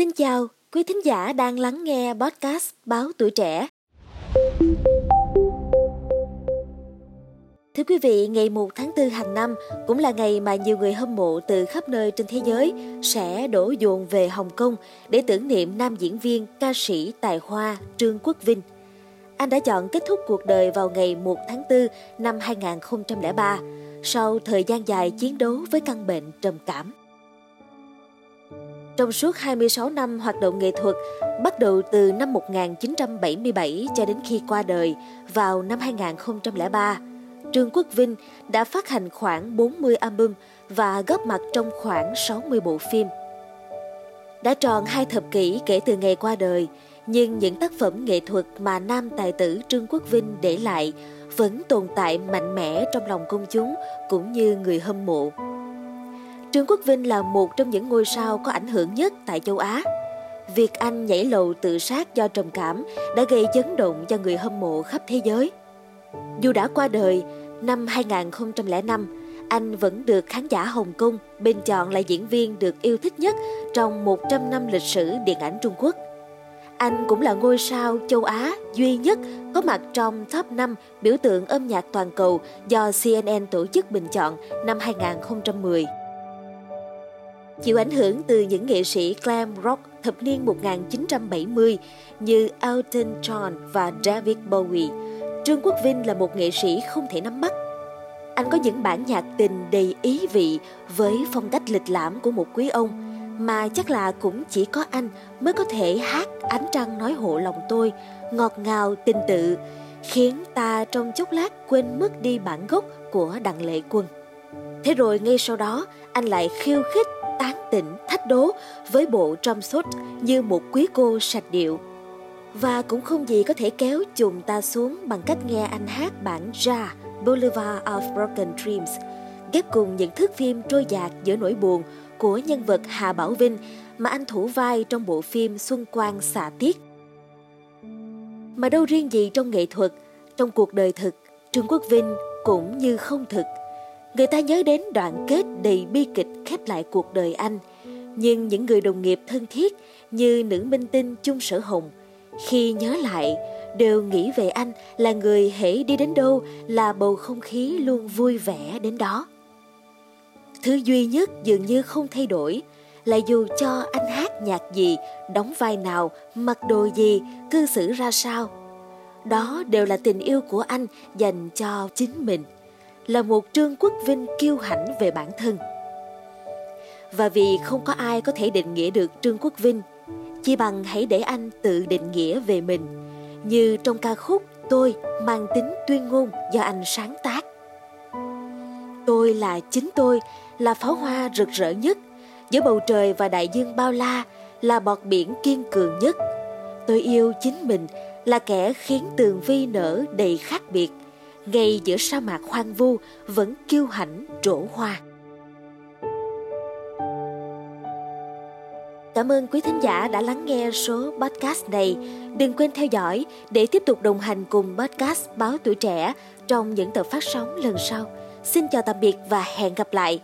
Xin chào, quý thính giả đang lắng nghe podcast Báo Tuổi Trẻ. Thưa quý vị, ngày 1 tháng 4 hàng năm cũng là ngày mà nhiều người hâm mộ từ khắp nơi trên thế giới sẽ đổ dồn về Hồng Kông để tưởng niệm nam diễn viên, ca sĩ tài hoa Trương Quốc Vinh. Anh đã chọn kết thúc cuộc đời vào ngày 1 tháng 4 năm 2003 sau thời gian dài chiến đấu với căn bệnh trầm cảm. Trong suốt 26 năm hoạt động nghệ thuật, bắt đầu từ năm 1977 cho đến khi qua đời vào năm 2003, Trương Quốc Vinh đã phát hành khoảng 40 album và góp mặt trong khoảng 60 bộ phim. Đã tròn hai thập kỷ kể từ ngày qua đời, nhưng những tác phẩm nghệ thuật mà nam tài tử Trương Quốc Vinh để lại vẫn tồn tại mạnh mẽ trong lòng công chúng cũng như người hâm mộ. Trương Quốc Vinh là một trong những ngôi sao có ảnh hưởng nhất tại châu Á. Việc anh nhảy lầu tự sát do trầm cảm đã gây chấn động cho người hâm mộ khắp thế giới. Dù đã qua đời, năm 2005, anh vẫn được khán giả Hồng Kông bình chọn là diễn viên được yêu thích nhất trong 100 năm lịch sử điện ảnh Trung Quốc. Anh cũng là ngôi sao châu Á duy nhất có mặt trong top 5 biểu tượng âm nhạc toàn cầu do CNN tổ chức bình chọn năm 2010. Chịu ảnh hưởng từ những nghệ sĩ glam rock thập niên 1970 như Elton John và David Bowie, Trương Quốc Vinh là một nghệ sĩ không thể nắm bắt. Anh có những bản nhạc tình đầy ý vị với phong cách lịch lãm của một quý ông mà chắc là cũng chỉ có anh mới có thể hát ánh trăng nói hộ lòng tôi, ngọt ngào tình tự, khiến ta trong chốc lát quên mất đi bản gốc của Đặng Lệ Quân. Thế rồi ngay sau đó, anh lại khiêu khích, tán tỉnh, thách đố với bộ trong sốt như một quý cô sạch điệu. Và cũng không gì có thể kéo chùm ta xuống bằng cách nghe anh hát bản ra Boulevard of Broken Dreams, ghép cùng những thước phim trôi dạt giữa nỗi buồn của nhân vật Hà Bảo Vinh mà anh thủ vai trong bộ phim Xuân Quang xạ tiết. Mà đâu riêng gì trong nghệ thuật, trong cuộc đời thực, Trương Quốc Vinh cũng như không thực. Người ta nhớ đến đoạn kết đầy bi kịch khép lại cuộc đời anh, nhưng những người đồng nghiệp thân thiết như nữ minh tinh Chung Sở Hồng, khi nhớ lại đều nghĩ về anh là người hễ đi đến đâu là bầu không khí luôn vui vẻ đến đó. Thứ duy nhất dường như không thay đổi là dù cho anh hát nhạc gì, đóng vai nào, mặc đồ gì, cư xử ra sao. Đó đều là tình yêu của anh dành cho chính mình, là một Trương Quốc Vinh kiêu hãnh về bản thân. Và vì không có ai có thể định nghĩa được Trương Quốc Vinh, chỉ bằng hãy để anh tự định nghĩa về mình, như trong ca khúc Tôi mang tính tuyên ngôn do anh sáng tác. Tôi là chính tôi, là pháo hoa rực rỡ nhất, giữa bầu trời và đại dương bao la là bọt biển kiên cường nhất. Tôi yêu chính mình là kẻ khiến tường vi nở đầy khác biệt, ngay giữa sa mạc hoang vu vẫn kiêu hãnh trổ hoa. Cảm ơn quý thính giả đã lắng nghe số podcast này. Đừng quên theo dõi để tiếp tục đồng hành cùng podcast Báo Tuổi Trẻ trong những tập phát sóng lần sau. Xin chào tạm biệt và hẹn gặp lại.